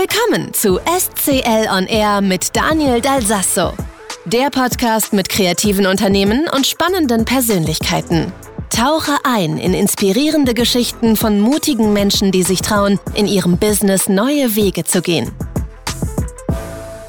Willkommen zu SCL On Air mit Daniel Dalsasso. Der Podcast mit kreativen Unternehmen und spannenden Persönlichkeiten. Tauche ein in inspirierende Geschichten von mutigen Menschen, die sich trauen, in ihrem Business neue Wege zu gehen.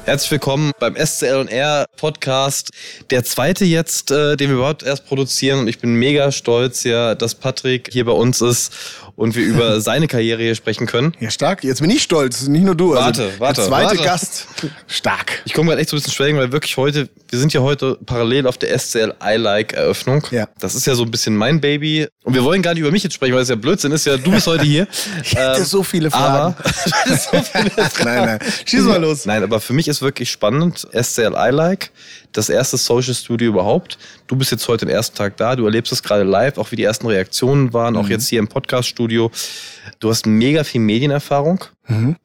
Herzlich willkommen beim SCL R Podcast. Der zweite jetzt, äh, den wir überhaupt erst produzieren. Und ich bin mega stolz, ja, dass Patrick hier bei uns ist und wir über seine Karriere hier sprechen können. Ja, stark. Jetzt bin ich stolz, nicht nur du. Warte, also, warte. Der zweite warte. Gast. Stark. Ich komme gerade echt so ein bisschen schwelgen, weil wirklich heute, wir sind ja heute parallel auf der SCL I Like Eröffnung. Ja. Das ist ja so ein bisschen mein Baby. Und wir wollen gar nicht über mich jetzt sprechen, weil es ja Blödsinn ist. Ja, du bist heute hier. Ich hätte Ähm, so viele Fragen. Aber, so viele nein, nein. Schieß mal los. Nein, aber für mich ist wirklich spannend. SCL I Like, das erste Social Studio überhaupt. Du bist jetzt heute den ersten Tag da, du erlebst es gerade live, auch wie die ersten Reaktionen waren, auch jetzt hier im Podcast-Studio. Du hast mega viel Medienerfahrung,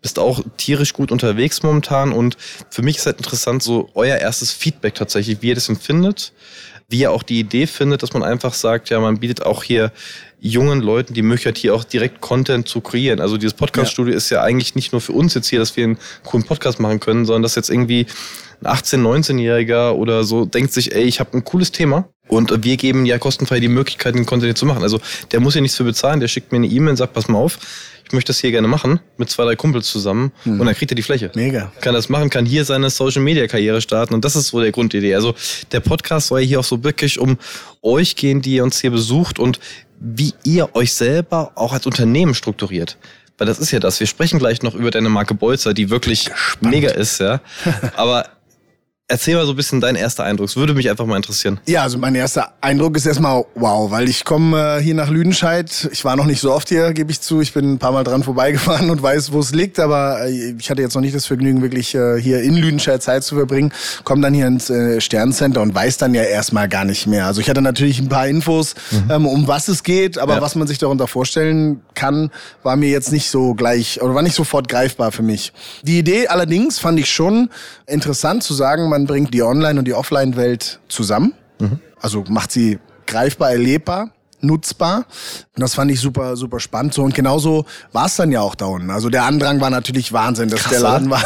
bist auch tierisch gut unterwegs momentan. Und für mich ist halt interessant, so euer erstes Feedback tatsächlich, wie ihr das empfindet, wie ihr auch die Idee findet, dass man einfach sagt, ja, man bietet auch hier jungen Leuten die Möglichkeit, hier auch direkt Content zu kreieren. Also dieses Podcast-Studio ist ja eigentlich nicht nur für uns jetzt hier, dass wir einen coolen Podcast machen können, sondern dass jetzt irgendwie ein 18-, 19-Jähriger oder so denkt sich, ey, ich habe ein cooles Thema und wir geben ja kostenfrei die Möglichkeit, den Content hier zu machen. Also der muss ja nichts für bezahlen, der schickt mir eine E-Mail und sagt, pass mal auf, ich möchte das hier gerne machen, mit zwei, drei Kumpels zusammen und dann kriegt er die Fläche. Mega. Kann das machen, kann hier seine Social-Media-Karriere starten und das ist so der Grundidee. Also der Podcast soll hier auch so wirklich um euch gehen, die ihr uns hier besucht und wie ihr euch selber auch als Unternehmen strukturiert. Weil das ist ja das. Wir sprechen gleich noch über deine Marke Bolzer, die wirklich mega ist, ja. Aber erzähl mal so ein bisschen dein erster Eindruck. Es würde mich einfach mal interessieren. Ja, also mein erster Eindruck ist erstmal wow, weil ich komme äh, hier nach Lüdenscheid. Ich war noch nicht so oft hier, gebe ich zu. Ich bin ein paar Mal dran vorbeigefahren und weiß, wo es liegt, aber äh, ich hatte jetzt noch nicht das Vergnügen, wirklich äh, hier in Lüdenscheid Zeit zu verbringen. Komme dann hier ins äh, Sterncenter und weiß dann ja erstmal gar nicht mehr. Also ich hatte natürlich ein paar Infos, ähm, um was es geht, aber Ja. was man sich darunter vorstellen kann, war mir jetzt nicht so gleich oder war nicht sofort greifbar für mich. Die Idee allerdings fand ich schon interessant zu sagen, man bringt die Online- und die Offline-Welt zusammen. Also macht sie greifbar, erlebbar, nutzbar. Und das fand ich super, super spannend. So, und genauso war es dann ja auch da unten. Also der Andrang war natürlich Wahnsinn. Das, Krass, der Laden war,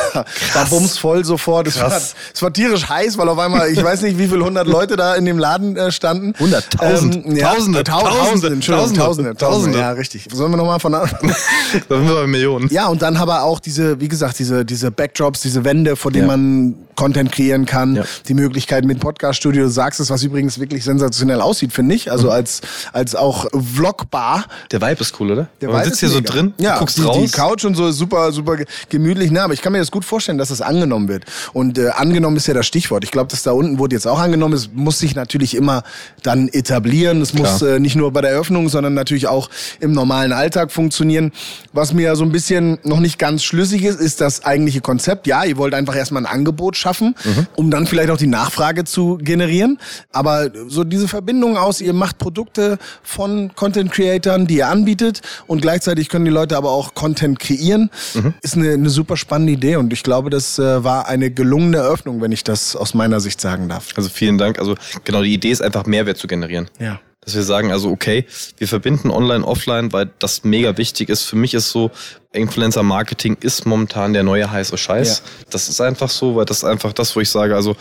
war bumsvoll sofort. Es war, es war tierisch heiß, weil auf einmal, ich weiß nicht, wie viele hundert Leute da in dem Laden äh, standen. Hunderttausend. Ähm, ja, Tausende. Tau Tausende. Tausende, Tausende. Tausende, Tausende. Ja, richtig. Sollen wir nochmal von Anfang Da sind wir bei Millionen. ja, und dann aber auch diese, wie gesagt, diese, diese Backdrops, diese Wände, vor denen Ja. man Content kreieren kann, Ja. die Möglichkeit mit Podcast-Studio, du sagst es, was übrigens wirklich sensationell aussieht, finde ich. Mhm. Also als, als auch Vlogbar. Der Vibe ist cool, oder? Der man Vibe sitzt ist hier so mega. drin, ja, guckst die, raus. die Couch und so ist super, super ge- gemütlich. Na, aber ich kann mir das gut vorstellen, dass das angenommen wird. Und äh, angenommen ist ja das Stichwort. Ich glaube, das da unten wurde jetzt auch angenommen. Es muss sich natürlich immer dann etablieren. Es muss äh, nicht nur bei der Eröffnung, sondern natürlich auch im normalen Alltag funktionieren. Was mir so ein bisschen noch nicht ganz schlüssig ist, ist das eigentliche Konzept. Ja, ihr wollt einfach erstmal ein Angebot schaffen, Mhm. um dann vielleicht auch die Nachfrage zu generieren. Aber so diese Verbindung aus, ihr macht Produkte von Content Creatern, die ihr anbietet und gleichzeitig können die Leute aber auch Content kreieren, Mhm. ist eine, eine super spannende Idee und ich glaube, das äh, war eine gelungene Eröffnung, wenn ich das aus meiner Sicht sagen darf. Also vielen Dank. Also genau, die Idee ist einfach Mehrwert zu generieren. Ja. Dass wir sagen, also okay, wir verbinden online, offline, weil das mega wichtig ist. Für mich ist so, Influencer-Marketing ist momentan der neue heiße Scheiß. Das ist einfach so, weil das ist einfach das, wo ich sage, also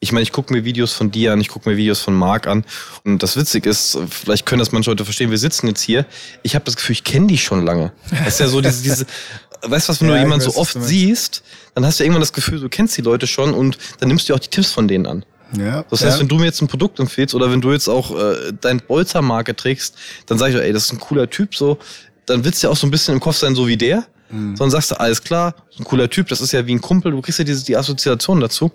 ich meine, ich gucke mir Videos von dir an, ich gucke mir Videos von Marc an. Und das Witzige ist, vielleicht können das manche Leute verstehen, wir sitzen jetzt hier, ich habe das Gefühl, ich kenne die schon lange. Das ist ja so diese, diese weißt du was, wenn Ja, du jemanden so oft siehst, dann hast du irgendwann das Gefühl, du kennst die Leute schon und dann nimmst du auch die Tipps von denen an. Ja. Das heißt, ja. wenn du mir jetzt ein Produkt empfiehlst oder wenn du jetzt auch äh, dein Bolzer-Marke trägst, dann sag ich, ey, das ist ein cooler Typ, so, dann willst du ja auch so ein bisschen im Kopf sein, so wie der. Mhm. Sondern sagst du, alles klar, ein cooler Typ, das ist ja wie ein Kumpel, du kriegst ja diese, die Assoziation dazu.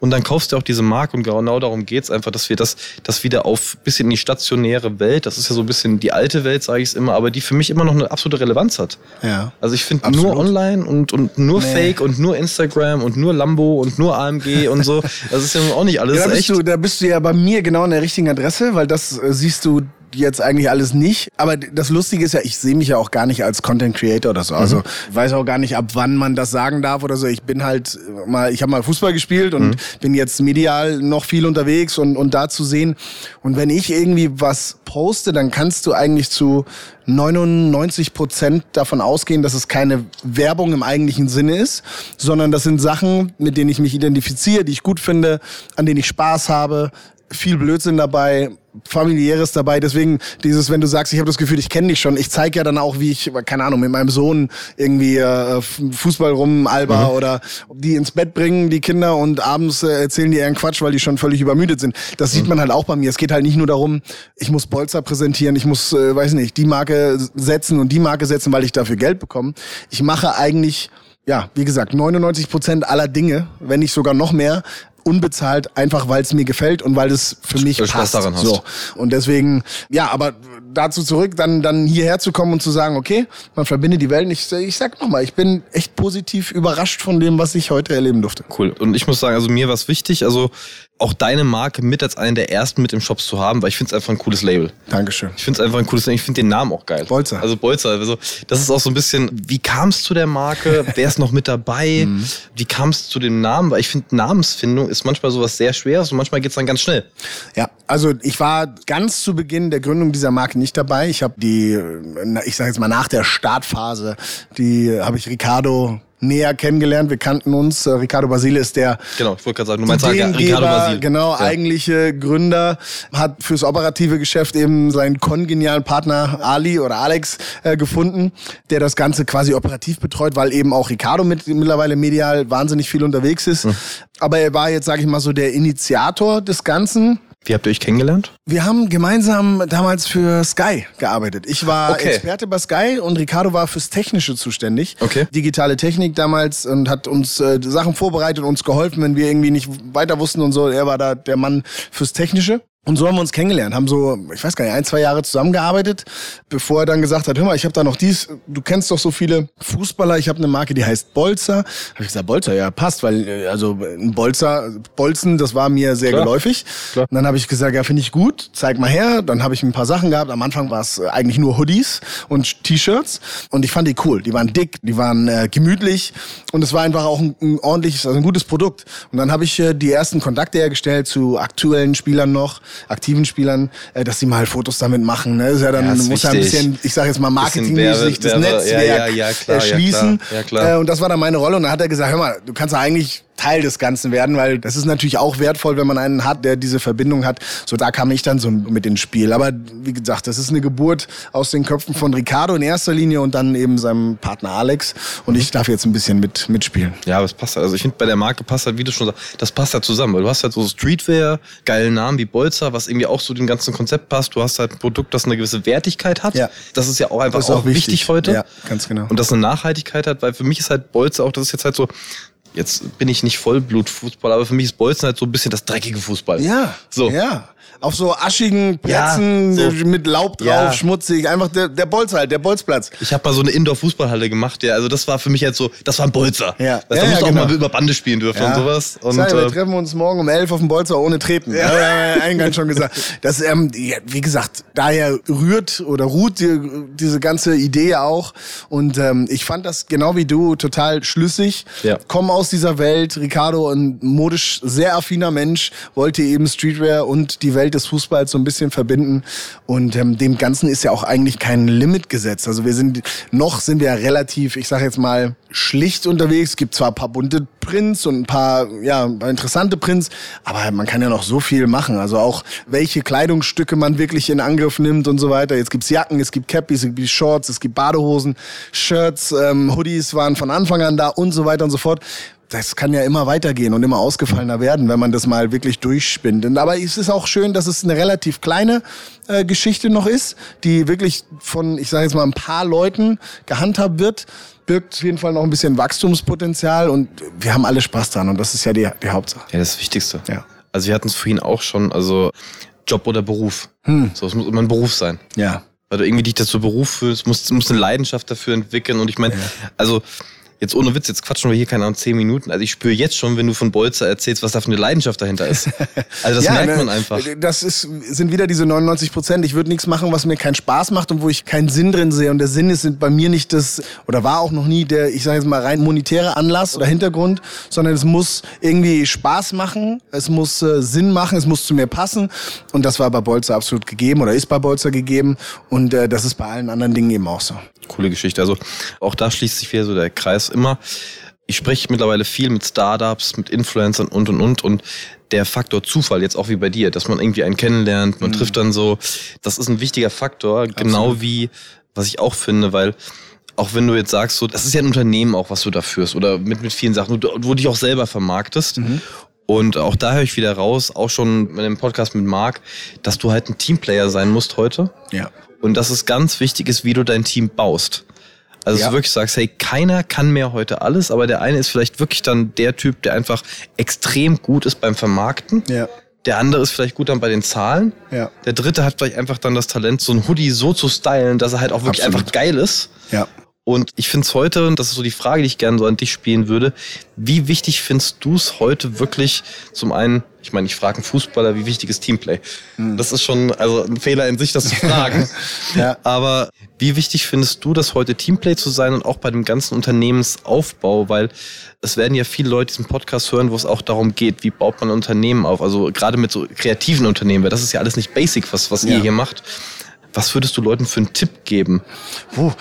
Und dann kaufst du auch diese Marke und genau darum geht's einfach, dass wir das, das wieder auf bisschen in die stationäre Welt, das ist ja so ein bisschen die alte Welt, sage ich immer, aber die für mich immer noch eine absolute Relevanz hat. Ja. Also ich finde nur online und, und nur Nee. Fake und nur Instagram und nur Lambo und nur AMG und so, das ist ja auch nicht alles Ja, da, bist echt. du, da bist du ja bei mir genau an der richtigen Adresse, weil das äh, siehst du jetzt eigentlich alles nicht. Aber das Lustige ist ja, ich sehe mich ja auch gar nicht als Content Creator oder so. Also ich weiß auch gar nicht, ab wann man das sagen darf oder so. Ich bin halt mal, ich habe mal Fußball gespielt und bin jetzt medial noch viel unterwegs und, und da zu sehen. Und wenn ich irgendwie was poste, dann kannst du eigentlich zu 99 Prozent davon ausgehen, dass es keine Werbung im eigentlichen Sinne ist, sondern das sind Sachen, mit denen ich mich identifiziere, die ich gut finde, an denen ich Spaß habe, viel Blödsinn dabei, familiäres dabei. Deswegen dieses, wenn du sagst, ich habe das Gefühl, ich kenne dich schon, ich zeige ja dann auch, wie ich, keine Ahnung, mit meinem Sohn irgendwie äh, Fußball rum, Alba mhm. oder die ins Bett bringen, die Kinder, und abends äh, erzählen die ihren Quatsch, weil die schon völlig übermüdet sind. Das mhm. sieht man halt auch bei mir. Es geht halt nicht nur darum, ich muss Bolzer präsentieren, ich muss, äh, weiß nicht, die Marke setzen und die Marke setzen, weil ich dafür Geld bekomme. Ich mache eigentlich ja, wie gesagt, 99 Prozent aller Dinge, wenn nicht sogar noch mehr, unbezahlt, einfach weil es mir gefällt und weil es für mich Spaß passt. daran hast. So. Und deswegen, ja, aber dazu zurück, dann, dann hierher zu kommen und zu sagen, okay, man verbindet die Welten. Ich, ich sag nochmal, ich bin echt positiv überrascht von dem, was ich heute erleben durfte. Cool. Und ich muss sagen, also mir war es wichtig, also auch deine Marke mit als einen der ersten mit im Shop zu haben, weil ich finde es einfach ein cooles Label. Dankeschön. Ich finde es einfach ein cooles Label. Ich finde den Namen auch geil. Bolzer. Also Bolzer. Also das ist auch so ein bisschen, wie kam es zu der Marke? Wer ist noch mit dabei? Mhm. Wie kam es zu dem Namen? Weil ich finde, Namensfindung ist manchmal sowas sehr Schweres und manchmal geht es dann ganz schnell. Ja, also ich war ganz zu Beginn der Gründung dieser Marke nicht dabei. Ich habe die, ich sage jetzt mal nach der Startphase, die habe ich Ricardo näher kennengelernt. Wir kannten uns. Äh, Ricardo Basile ist der Genau, ich wollte gerade sagen, du meinst Ricardo Basil. Genau, Ja. eigentliche Gründer, hat fürs operative Geschäft eben seinen kongenialen Partner Ali oder Alex äh, gefunden, der das Ganze quasi operativ betreut, weil eben auch Ricardo mit, mittlerweile medial wahnsinnig viel unterwegs ist. Hm. Aber er war jetzt, sage ich mal, so der Initiator des Ganzen. Wie habt ihr euch kennengelernt? Wir haben gemeinsam damals für Sky gearbeitet. Ich war Okay. Experte bei Sky und Ricardo war fürs Technische zuständig. Okay. Digitale Technik damals und hat uns äh, Sachen vorbereitet, uns geholfen, wenn wir irgendwie nicht weiter wussten und so. Er war da der Mann fürs Technische. Und so haben wir uns kennengelernt, haben so, ich weiß gar nicht, ein, zwei Jahre zusammengearbeitet, bevor er dann gesagt hat, hör mal, ich habe da noch dies, du kennst doch so viele Fußballer, ich habe eine Marke, die heißt Bolzer. Habe ich gesagt, Bolzer, ja, passt, weil äh, also ein Bolzer, Bolzen, das war mir sehr Klar. geläufig. Klar. Und dann habe ich gesagt, ja, finde ich gut, zeig mal her. Dann habe ich ein paar Sachen gehabt. Am Anfang war es äh, eigentlich nur Hoodies und T-Shirts. Und ich fand die cool. Die waren dick, die waren äh, gemütlich. Und es war einfach auch ein, ein ordentliches, also ein gutes Produkt. Und dann habe ich äh, die ersten Kontakte hergestellt zu aktuellen Spielern noch, aktiven Spielern, äh, dass sie mal Fotos damit machen. Ne? Ist ja dann Ja, ist muss ja ein bisschen, ich sage jetzt mal marketingmäßig, das Netzwerk ja, ja, klar, erschließen. klar, ja, klar. Äh, und das war dann meine Rolle. Und dann hat er gesagt, hör mal, du kannst ja eigentlich Teil des Ganzen werden, weil das ist natürlich auch wertvoll, wenn man einen hat, der diese Verbindung hat. So, da kam ich dann so mit ins Spiel. Aber wie gesagt, das ist eine Geburt aus den Köpfen von Ricardo in erster Linie und dann eben seinem Partner Alex. Und ich darf jetzt ein bisschen mit, mitspielen. Ja, aber es passt halt. Also ich finde, bei der Marke passt halt, wie du schon sagst, das passt halt zusammen. Weil du hast halt so Streetwear, geilen Namen wie Bolzer, was irgendwie auch zu dem ganzen Konzept passt. Du hast halt ein Produkt, das eine gewisse Wertigkeit hat. Ja. Das ist ja auch einfach auch, auch wichtig. wichtig. heute. Ja, ganz genau. Und das eine Nachhaltigkeit hat, weil für mich ist halt Bolzer auch, das ist jetzt halt so, jetzt bin ich nicht Vollblutfußballer, aber für mich ist Bolzen halt so ein bisschen das dreckige Fußball. Ja, So. ja. Auf so aschigen Ja, Plätzen so. mit Laub drauf, Ja. schmutzig, einfach der, der Bolz halt, der Bolzplatz. Ich habe mal so eine Indoor-Fußballhalle gemacht, ja. Also das war für mich halt so, das war ein Bolzer. Ja. Da Ja, musst ja, auch genau. mal über Bande spielen dürfen und sowas. Und, Sag, wir äh, treffen uns morgen um 11 auf dem Bolzer ohne Treten. Ja, ja, ja eingangs schon gesagt. Das, ähm, ja, wie gesagt, daher rührt oder ruht die, diese ganze Idee ja auch. Und ähm, ich fand das genau wie du total schlüssig. Ja. Komm aus dieser Welt. Ricardo, ein modisch sehr affiner Mensch, wollte eben Streetwear und die Welt des Fußballs so ein bisschen verbinden. Und ähm, dem Ganzen ist ja auch eigentlich kein Limit gesetzt. Also wir sind, noch sind wir relativ, ich sage jetzt mal, schlicht unterwegs. Es gibt zwar ein paar bunte Prints und ein paar, ja, interessante Prints, aber man kann ja noch so viel machen. Also auch, welche Kleidungsstücke man wirklich in Angriff nimmt und so weiter. Jetzt gibt's Jacken, es gibt Cappies, es gibt Shorts, es gibt Badehosen, Shirts, ähm, Hoodies waren von Anfang an da und so weiter und so fort. Das kann ja immer weitergehen und immer ausgefallener werden, wenn man das mal wirklich durchspinnt. Aber es ist auch schön, dass es eine relativ kleine äh, Geschichte noch ist, die wirklich von, ich sage jetzt mal, ein paar Leuten gehandhabt wird. Birgt auf jeden Fall noch ein bisschen Wachstumspotenzial und wir haben alle Spaß dran und das ist ja die, die Hauptsache. Ja, das Wichtigste. Ja. Also wir hatten es vorhin auch schon, also Job oder Beruf. Hm. So, es muss immer ein Beruf sein. Ja. Weil du irgendwie dich dazu Beruf fühlst, musst, musst eine Leidenschaft dafür entwickeln. Und ich meine, also jetzt ohne Witz, jetzt quatschen wir hier keine Ahnung, zehn Minuten. Also ich spüre jetzt schon, wenn du von Bolzer erzählst, was da für eine Leidenschaft dahinter ist. Also das ja, merkt man ne, einfach. Das ist, sind wieder diese 99 Prozent. Ich würde nichts machen, was mir keinen Spaß macht und wo ich keinen Sinn drin sehe. Und der Sinn ist bei mir nicht das, oder war auch noch nie der, ich sage jetzt mal, rein monetäre Anlass oder Hintergrund, sondern es muss irgendwie Spaß machen, es muss äh, Sinn machen, es muss zu mir passen. Und das war bei Bolzer absolut gegeben oder ist bei Bolzer gegeben. Und äh, das ist bei allen anderen Dingen eben auch so. Coole Geschichte. Also auch da schließt sich wieder so der Kreis immer. Ich spreche mittlerweile viel mit Startups, mit Influencern und und und und der Faktor Zufall jetzt auch wie bei dir, dass man irgendwie einen kennenlernt, man mhm. trifft dann so, das ist ein wichtiger Faktor, Absolut. genau wie was ich auch finde, weil auch wenn du jetzt sagst, so, das ist ja ein Unternehmen auch, was du da führst oder mit, mit vielen Sachen, wo du dich auch selber vermarktest. Mhm. Und auch da höre ich wieder raus, auch schon in dem Podcast mit Marc, dass du halt ein Teamplayer sein musst heute. Ja. Und dass es ganz wichtig ist, wie du dein Team baust. Also ja. du wirklich sagst, hey, keiner kann mehr heute alles, aber der eine ist vielleicht wirklich dann der Typ, der einfach extrem gut ist beim Vermarkten. Ja. Der andere ist vielleicht gut dann bei den Zahlen. Ja. Der dritte hat vielleicht einfach dann das Talent, so ein Hoodie so zu stylen, dass er halt auch wirklich Absolut. einfach geil ist. Ja. Und ich finde es heute, und das ist so die Frage, die ich gerne so an dich spielen würde, wie wichtig findest du es heute wirklich zum einen, ich meine, ich frage einen Fußballer, wie wichtig ist Teamplay? Mhm. Das ist schon also ein Fehler in sich, das zu fragen. ja. Aber wie wichtig findest du das heute Teamplay zu sein und auch bei dem ganzen Unternehmensaufbau? Weil es werden ja viele Leute diesen Podcast hören, wo es auch darum geht, wie baut man ein Unternehmen auf? Also gerade mit so kreativen Unternehmen, weil das ist ja alles nicht basic, was, was ja. ihr hier macht. Was würdest du Leuten für einen Tipp geben? Puh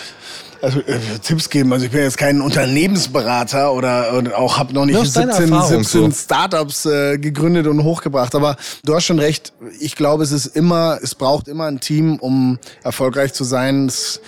also äh, Tipps geben. Also ich bin jetzt kein Unternehmensberater oder, oder auch habe noch nicht 17, 17 so. Startups äh, gegründet und hochgebracht. Aber du hast schon recht. Ich glaube, es ist immer, es braucht immer ein Team, um erfolgreich zu sein. Es,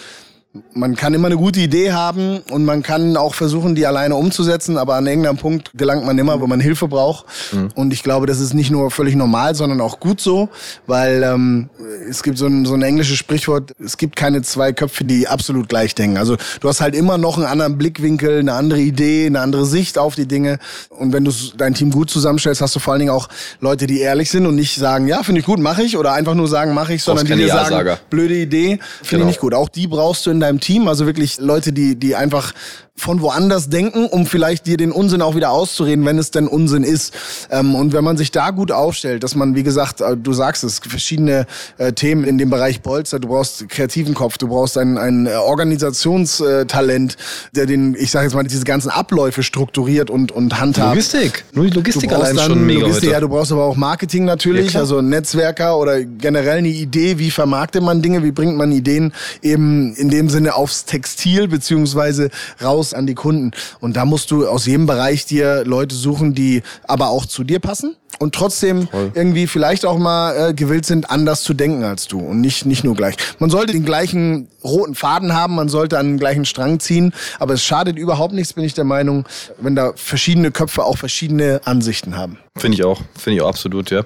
man kann immer eine gute Idee haben und man kann auch versuchen, die alleine umzusetzen, aber an irgendeinem Punkt gelangt man immer, wo man Hilfe braucht. Mhm. Und ich glaube, das ist nicht nur völlig normal, sondern auch gut so, weil ähm, es gibt so ein, so ein englisches Sprichwort, es gibt keine zwei Köpfe, die absolut gleich denken. Also du hast halt immer noch einen anderen Blickwinkel, eine andere Idee, eine andere Sicht auf die Dinge. Und wenn du dein Team gut zusammenstellst, hast du vor allen Dingen auch Leute, die ehrlich sind und nicht sagen, ja, finde ich gut, mache ich, oder einfach nur sagen, mache ich, sondern die dir sagen, blöde Idee, finde genau. ich nicht gut. Auch die brauchst du in deinem Team, also wirklich Leute, die, die einfach von woanders denken, um vielleicht dir den Unsinn auch wieder auszureden, wenn es denn Unsinn ist. Ähm, und wenn man sich da gut aufstellt, dass man, wie gesagt, äh, du sagst es, verschiedene äh, Themen in dem Bereich Bolzer, du brauchst kreativen Kopf, du brauchst ein, ein Organisationstalent, der den, ich sage jetzt mal, diese ganzen Abläufe strukturiert und, und handhabt. Logistik, nur die Logistik allein schon mega Logistik, heute. Ja, du brauchst aber auch Marketing natürlich, ja, also Netzwerker oder generell eine Idee, wie vermarktet man Dinge, wie bringt man Ideen eben in dem Sinne aufs Textil beziehungsweise raus raus an die Kunden. Und da musst du aus jedem Bereich dir Leute suchen, die aber auch zu dir passen und trotzdem Voll. irgendwie vielleicht auch mal äh, gewillt sind, anders zu denken als du und nicht, nicht nur gleich. Man sollte den gleichen roten Faden haben, man sollte an den gleichen Strang ziehen, aber es schadet überhaupt nichts, bin ich der Meinung, wenn da verschiedene Köpfe auch verschiedene Ansichten haben. Finde ich auch, finde ich auch absolut, ja.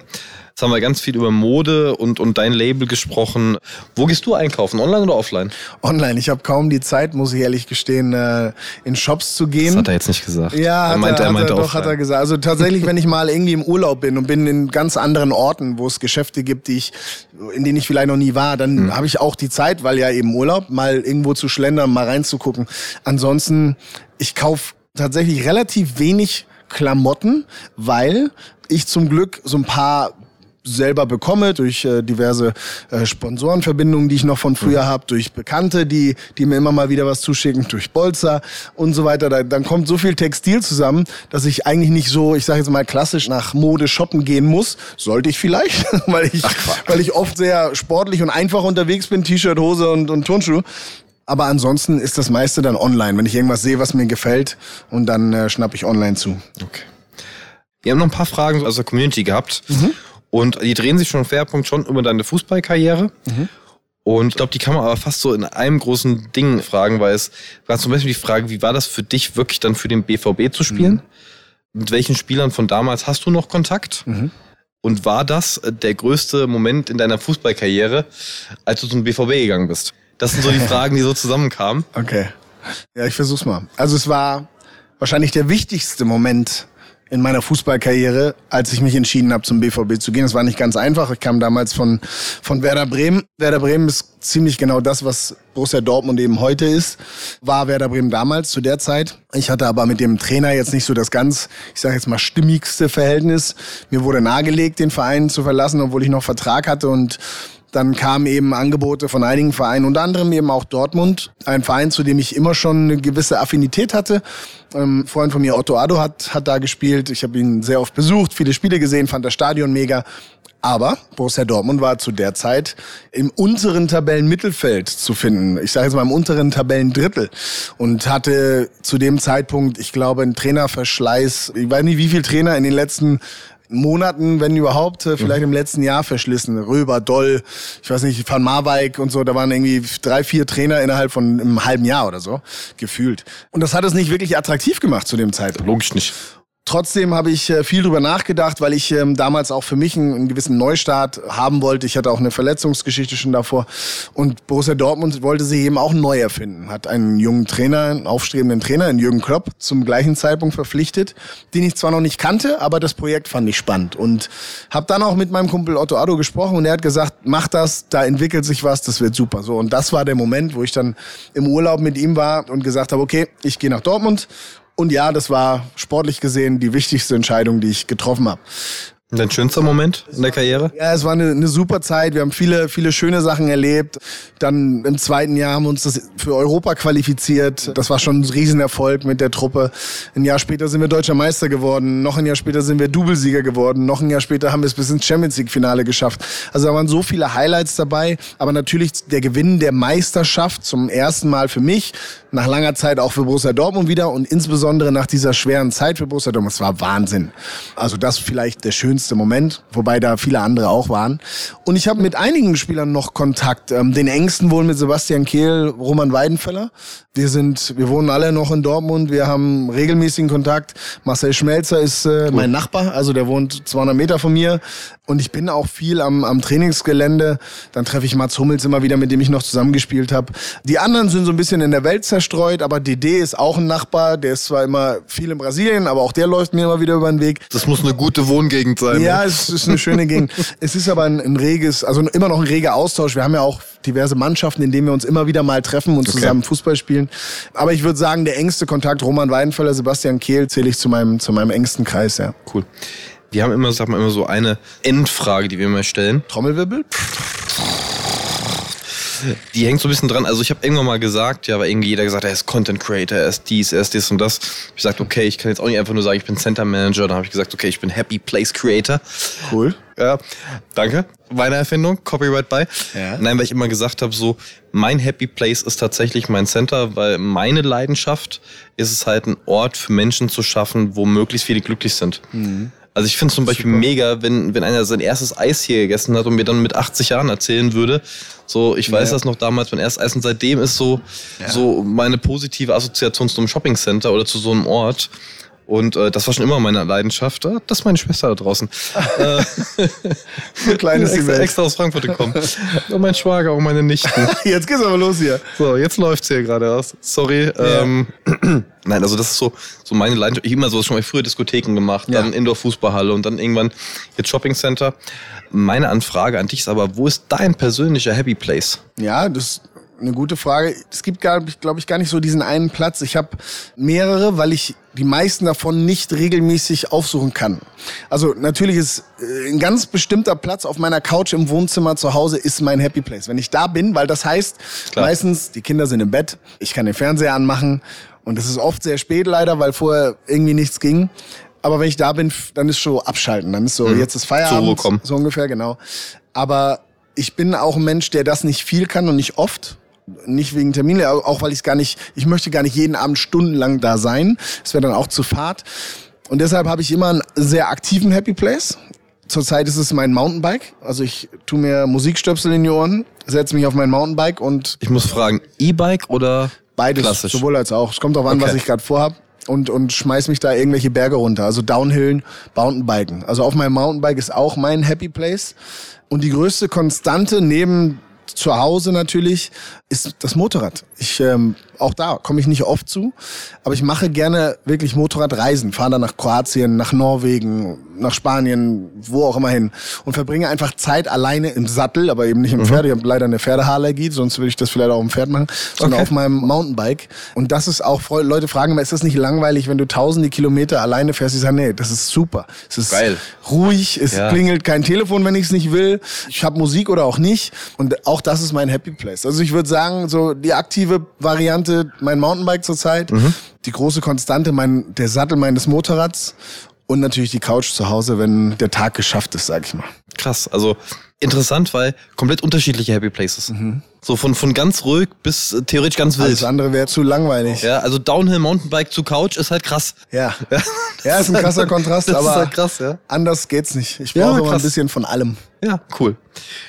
Jetzt haben wir ganz viel über Mode und, und dein Label gesprochen. Wo gehst du einkaufen, online oder offline? Online. Ich habe kaum die Zeit, muss ich ehrlich gestehen, äh, in Shops zu gehen. Das hat er jetzt nicht gesagt. Ja, er, hat meinte, er, er meinte er, doch, hat er gesagt. Also tatsächlich, wenn ich mal irgendwie im Urlaub bin und bin in ganz anderen Orten, wo es Geschäfte gibt, die ich, in denen ich vielleicht noch nie war, dann hm. habe ich auch die Zeit, weil ja eben Urlaub, mal irgendwo zu schlendern, mal reinzugucken. Ansonsten, ich kaufe tatsächlich relativ wenig Klamotten, weil ich zum Glück so ein paar selber bekomme, durch äh, diverse äh, Sponsorenverbindungen, die ich noch von früher mhm. habe, durch Bekannte, die, die mir immer mal wieder was zuschicken, durch Bolzer und so weiter. Da, dann kommt so viel Textil zusammen, dass ich eigentlich nicht so, ich sage jetzt mal klassisch nach Mode shoppen gehen muss. Sollte ich vielleicht, weil ich, weil ich oft sehr sportlich und einfach unterwegs bin, T-Shirt, Hose und, und Turnschuhe. Aber ansonsten ist das meiste dann online, wenn ich irgendwas sehe, was mir gefällt und dann äh, schnapp ich online zu. Okay. Wir haben noch ein paar Fragen aus der Community gehabt. Mhm. Und die drehen sich schon Schwerpunkt schon über deine Fußballkarriere. Mhm. Und ich glaube, die kann man aber fast so in einem großen Ding fragen, weil es war zum Beispiel die Frage, wie war das für dich wirklich dann für den BVB zu spielen? Mhm. Mit welchen Spielern von damals hast du noch Kontakt? Mhm. Und war das der größte Moment in deiner Fußballkarriere, als du zum BVB gegangen bist? Das sind so die Fragen, die so zusammenkamen. Okay. Ja, ich versuch's mal. Also es war wahrscheinlich der wichtigste Moment in meiner Fußballkarriere, als ich mich entschieden habe, zum BVB zu gehen. Es war nicht ganz einfach. Ich kam damals von, von Werder Bremen. Werder Bremen ist ziemlich genau das, was Borussia Dortmund eben heute ist, war Werder Bremen damals zu der Zeit. Ich hatte aber mit dem Trainer jetzt nicht so das ganz, ich sage jetzt mal, stimmigste Verhältnis. Mir wurde nahegelegt, den Verein zu verlassen, obwohl ich noch Vertrag hatte und dann kamen eben Angebote von einigen Vereinen, unter anderem eben auch Dortmund, ein Verein, zu dem ich immer schon eine gewisse Affinität hatte. Ähm, Freund von mir, Otto Addo, hat, hat da gespielt. Ich habe ihn sehr oft besucht, viele Spiele gesehen, fand das Stadion mega. Aber Borussia Dortmund war zu der Zeit im unteren Tabellenmittelfeld zu finden. Ich sage jetzt mal im unteren Tabellendrittel und hatte zu dem Zeitpunkt, ich glaube, einen Trainerverschleiß. Ich weiß nicht, wie viele Trainer in den letzten Monaten, wenn überhaupt, äh, vielleicht im letzten Jahr verschlissen. Röber, Doll, ich weiß nicht, Van Marwijk und so, da waren irgendwie drei, vier Trainer innerhalb von einem halben Jahr oder so, gefühlt. Und das hat es nicht wirklich attraktiv gemacht zu dem Zeitpunkt. Logisch nicht. Trotzdem habe ich äh, viel drüber nachgedacht, weil ich ähm, damals auch für mich einen, gewissen Neustart haben wollte. Ich hatte auch eine Verletzungsgeschichte schon davor. Und Borussia Dortmund wollte sich eben auch neu erfinden. Hat einen jungen Trainer, einen aufstrebenden Trainer, einen Jürgen Klopp, zum gleichen Zeitpunkt verpflichtet, den ich zwar noch nicht kannte, aber das Projekt fand ich spannend. Und habe dann auch mit meinem Kumpel Otto Addo gesprochen und er hat gesagt, mach das, da entwickelt sich was, das wird super. So Und das war der Moment, wo ich dann im Urlaub mit ihm war und gesagt habe, okay, ich gehe nach Dortmund und ja, das war sportlich gesehen die wichtigste Entscheidung, die ich getroffen habe. Dein schönster Moment in der Karriere? Ja, es war eine, eine super Zeit. Wir haben viele, viele schöne Sachen erlebt. Dann im zweiten Jahr haben wir uns das für Europa qualifiziert. Das war schon ein Riesenerfolg mit der Truppe. Ein Jahr später sind wir deutscher Meister geworden. Noch ein Jahr später sind wir Doublesieger geworden. Noch ein Jahr später haben wir es bis ins Champions League Finale geschafft. Also da waren so viele Highlights dabei. Aber natürlich der Gewinn der Meisterschaft zum ersten Mal für mich. Nach langer Zeit auch für Borussia Dortmund wieder und insbesondere nach dieser schweren Zeit für Borussia Dortmund. Es war Wahnsinn. Also das vielleicht der schönste schönste Moment, wobei da viele andere auch waren. Und ich habe mit einigen Spielern noch Kontakt. Ähm, den engsten wohl mit Sebastian Kehl, Roman Weidenfeller. Wir sind, wir wohnen alle noch in Dortmund. Wir haben regelmäßigen Kontakt. Marcel Schmelzer ist äh, cool. mein Nachbar, also der wohnt 200 Meter von mir. Und ich bin auch viel am, am Trainingsgelände. Dann treffe ich Mats Hummels immer wieder, mit dem ich noch zusammengespielt habe. Die anderen sind so ein bisschen in der Welt zerstreut, aber DD ist auch ein Nachbar. Der ist zwar immer viel in Brasilien, aber auch der läuft mir immer wieder über den Weg. Das muss eine gute Wohngegend sein. Ja, ne? es ist eine schöne Gegend. es ist aber ein, ein, reges, also immer noch ein reger Austausch. Wir haben ja auch diverse Mannschaften, in denen wir uns immer wieder mal treffen und okay. zusammen Fußball spielen. Aber ich würde sagen, der engste Kontakt, Roman Weidenfeller, Sebastian Kehl, zähle ich zu meinem, zu meinem engsten Kreis, ja. Cool. Wir haben immer, sag mal, immer so eine Endfrage, die wir immer stellen. Trommelwirbel? Die hängt so ein bisschen dran. Also ich habe irgendwann mal gesagt, ja, weil irgendwie jeder gesagt, er ist Content Creator, er ist dies, er ist das und das. Ich sagte, okay, ich kann jetzt auch nicht einfach nur sagen, ich bin Center Manager. Dann habe ich gesagt, okay, ich bin Happy Place Creator. Cool. Ja, danke. Meine Erfindung, Copyright by. Ja. Nein, weil ich immer gesagt habe, so mein Happy Place ist tatsächlich mein Center, weil meine Leidenschaft ist es halt ein Ort für Menschen zu schaffen, wo möglichst viele glücklich sind. Mhm. Also ich finde es zum Beispiel Super. mega, wenn, wenn einer sein erstes Eis hier gegessen hat und mir dann mit 80 Jahren erzählen würde, so, ich weiß ja. das noch damals, mein erstes Eis und seitdem ist so, ja. so meine positive Assoziation zu einem Shoppingcenter oder zu so einem Ort. Und äh, das war schon immer meine Leidenschaft. Ah, das ist meine Schwester da draußen. äh, Kleines extra, extra aus Frankfurt gekommen. Und mein Schwager und meine Nichten. Jetzt geht's aber los hier. So, jetzt läuft's hier gerade aus. Sorry. Ja. Ähm, Nein, also das ist so, so meine Leidenschaft. Ich habe immer so schon mal früher Diskotheken gemacht, ja. dann Indoor-Fußballhalle und dann irgendwann jetzt Shopping Center. Meine Anfrage an dich ist aber, wo ist dein persönlicher Happy Place? Ja, das eine gute Frage. Es gibt, glaube ich, gar nicht so diesen einen Platz. Ich habe mehrere, weil ich die meisten davon nicht regelmäßig aufsuchen kann. Also natürlich ist äh, ein ganz bestimmter Platz auf meiner Couch im Wohnzimmer zu Hause ist mein Happy Place. Wenn ich da bin, weil das heißt, Klar. meistens die Kinder sind im Bett, ich kann den Fernseher anmachen und es ist oft sehr spät leider, weil vorher irgendwie nichts ging. Aber wenn ich da bin, dann ist schon abschalten. Dann ist so, mhm. jetzt ist Feierabend. So ungefähr, genau. Aber ich bin auch ein Mensch, der das nicht viel kann und nicht oft nicht wegen Termine, auch weil ich es gar nicht, ich möchte gar nicht jeden Abend stundenlang da sein. Das wäre dann auch zu fad. Und deshalb habe ich immer einen sehr aktiven Happy Place. Zurzeit ist es mein Mountainbike. Also ich tue mir Musikstöpsel in die Ohren, setze mich auf mein Mountainbike und. Ich muss fragen, E-Bike oder beides? Klassisch? Sowohl als auch. Es kommt auch an, okay. was ich gerade vorhab. Und, und schmeiß mich da irgendwelche Berge runter. Also Downhillen, Mountainbiken. Also auf meinem Mountainbike ist auch mein Happy Place. Und die größte Konstante neben zu Hause natürlich ist das Motorrad. Ich ähm, auch da komme ich nicht oft zu, aber ich mache gerne wirklich Motorradreisen, fahre dann nach Kroatien, nach Norwegen, nach Spanien, wo auch immer hin und verbringe einfach Zeit alleine im Sattel, aber eben nicht im mhm. Pferd. Ich habe leider eine Pferdehaarallergie, sonst würde ich das vielleicht auch im Pferd machen, sondern okay. auf meinem Mountainbike. Und das ist auch, Leute fragen immer, ist das nicht langweilig, wenn du tausende Kilometer alleine fährst? Ich sage, nee, das ist super. Es ist Geil. ruhig, es ja. klingelt kein Telefon, wenn ich es nicht will. Ich habe Musik oder auch nicht. Und auch das ist mein Happy Place. Also ich würde sagen, so die aktive Variante, mein Mountainbike zurzeit, mhm. die große Konstante, mein, der Sattel meines Motorrads und natürlich die Couch zu Hause, wenn der Tag geschafft ist, sag ich mal. Krass, also interessant, weil komplett unterschiedliche Happy Places. Mhm. So von, von ganz ruhig bis äh, theoretisch ganz wild. Alles andere wäre zu langweilig. Ja, also Downhill Mountainbike zu Couch ist halt krass. Ja. Ja, ja ist ein krasser Kontrast, das aber ist halt krass, ja. anders geht's nicht. Ich brauche ja, immer ein bisschen von allem. Ja, cool.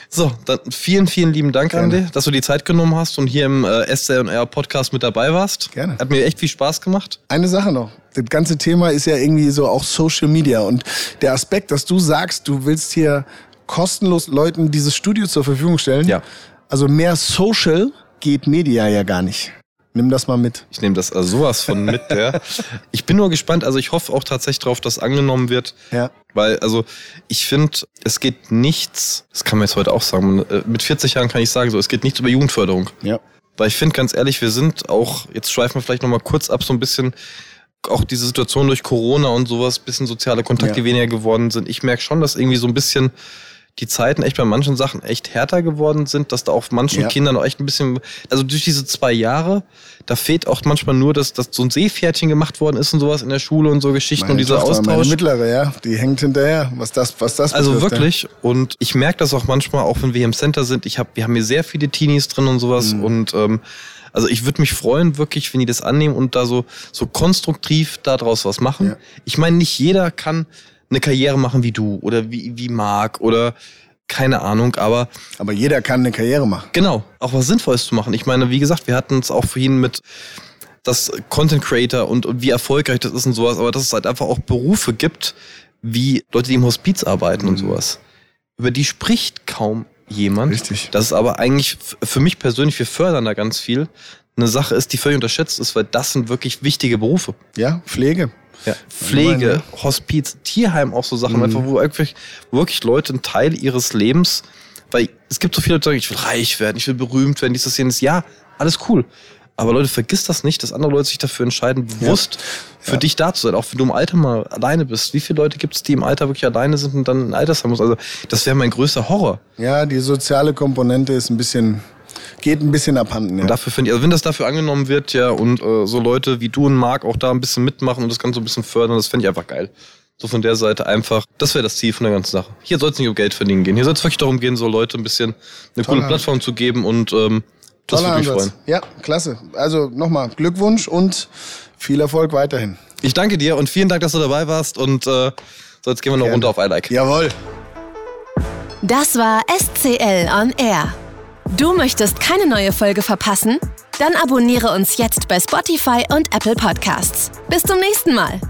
So, dann vielen, vielen lieben Dank Gerne. an dich, dass du die Zeit genommen hast und hier im äh, SCR Podcast mit dabei warst. Gerne. Hat mir echt viel Spaß gemacht. Eine Sache noch. Das ganze Thema ist ja irgendwie so auch Social Media und der Aspekt, dass du sagst, du willst hier kostenlos Leuten dieses Studio zur Verfügung stellen. Ja. Also mehr Social geht Media ja gar nicht. Nimm das mal mit. Ich nehme das also sowas von mit, ja. Ich bin nur gespannt, also ich hoffe auch tatsächlich darauf, dass angenommen wird. Ja. Weil, also, ich finde, es geht nichts, das kann man jetzt heute auch sagen, äh, mit 40 Jahren kann ich sagen, so, es geht nichts über Jugendförderung. Ja. Weil ich finde, ganz ehrlich, wir sind auch, jetzt schweifen wir vielleicht nochmal kurz ab, so ein bisschen, auch diese Situation durch Corona und sowas, bisschen soziale Kontakte ja. weniger geworden sind. Ich merke schon, dass irgendwie so ein bisschen die Zeiten echt bei manchen Sachen echt härter geworden sind, dass da auch manchen ja. Kindern auch echt ein bisschen, also durch diese zwei Jahre, da fehlt auch manchmal nur, dass, dass so ein Seepferdchen gemacht worden ist und sowas in der Schule und so Geschichten meine und dieser Tochter, Austausch. Meine mittlere, ja, die hängt hinterher, was das, was das Also betrifft, wirklich. Ja. Und ich merke das auch manchmal, auch wenn wir hier im Center sind. Ich hab, wir haben hier sehr viele Teenies drin und sowas mhm. und ähm, also ich würde mich freuen, wirklich, wenn die das annehmen und da so, so konstruktiv daraus was machen. Ja. Ich meine, nicht jeder kann eine Karriere machen wie du oder wie, wie Marc oder keine Ahnung, aber. Aber jeder kann eine Karriere machen. Genau, auch was Sinnvolles zu machen. Ich meine, wie gesagt, wir hatten es auch vorhin mit das Content Creator und, und wie erfolgreich das ist und sowas, aber dass es halt einfach auch Berufe gibt, wie Leute, die im Hospiz arbeiten mhm. und sowas. Über die spricht kaum jemand. Richtig. Das ist aber eigentlich für mich persönlich, wir fördern da ganz viel. Eine Sache ist, die völlig unterschätzt ist, weil das sind wirklich wichtige Berufe. Ja, Pflege. Ja, Pflege, Hospiz, Tierheim, auch so Sachen, mhm. einfach, wo wirklich, wirklich Leute einen Teil ihres Lebens, weil es gibt so viele Leute, die sagen, ich will reich werden, ich will berühmt werden, dieses, jenes, ja, alles cool. Aber Leute, vergiss das nicht, dass andere Leute sich dafür entscheiden, bewusst ja. für ja. dich da zu sein. Auch wenn du im Alter mal alleine bist. Wie viele Leute gibt es, die im Alter wirklich alleine sind und dann ein Altersheim muss? Also, das wäre mein größter Horror. Ja, die soziale Komponente ist ein bisschen geht ein bisschen abhanden. Ja. Und dafür finde ich, also wenn das dafür angenommen wird, ja, und äh, so Leute wie du und Marc auch da ein bisschen mitmachen und das Ganze so ein bisschen fördern, das finde ich einfach geil. So von der Seite einfach, das wäre das Ziel von der ganzen Sache. Hier soll es nicht um Geld verdienen gehen. Hier soll es wirklich darum gehen, so Leute ein bisschen eine Toller. coole Plattform zu geben und ähm, das würde mich freuen. Ja, klasse. Also nochmal Glückwunsch und viel Erfolg weiterhin. Ich danke dir und vielen Dank, dass du dabei warst und äh, so jetzt gehen wir noch Gerne. runter auf iLike. Jawohl. Das war SCL on Air. Du möchtest keine neue Folge verpassen? Dann abonniere uns jetzt bei Spotify und Apple Podcasts. Bis zum nächsten Mal.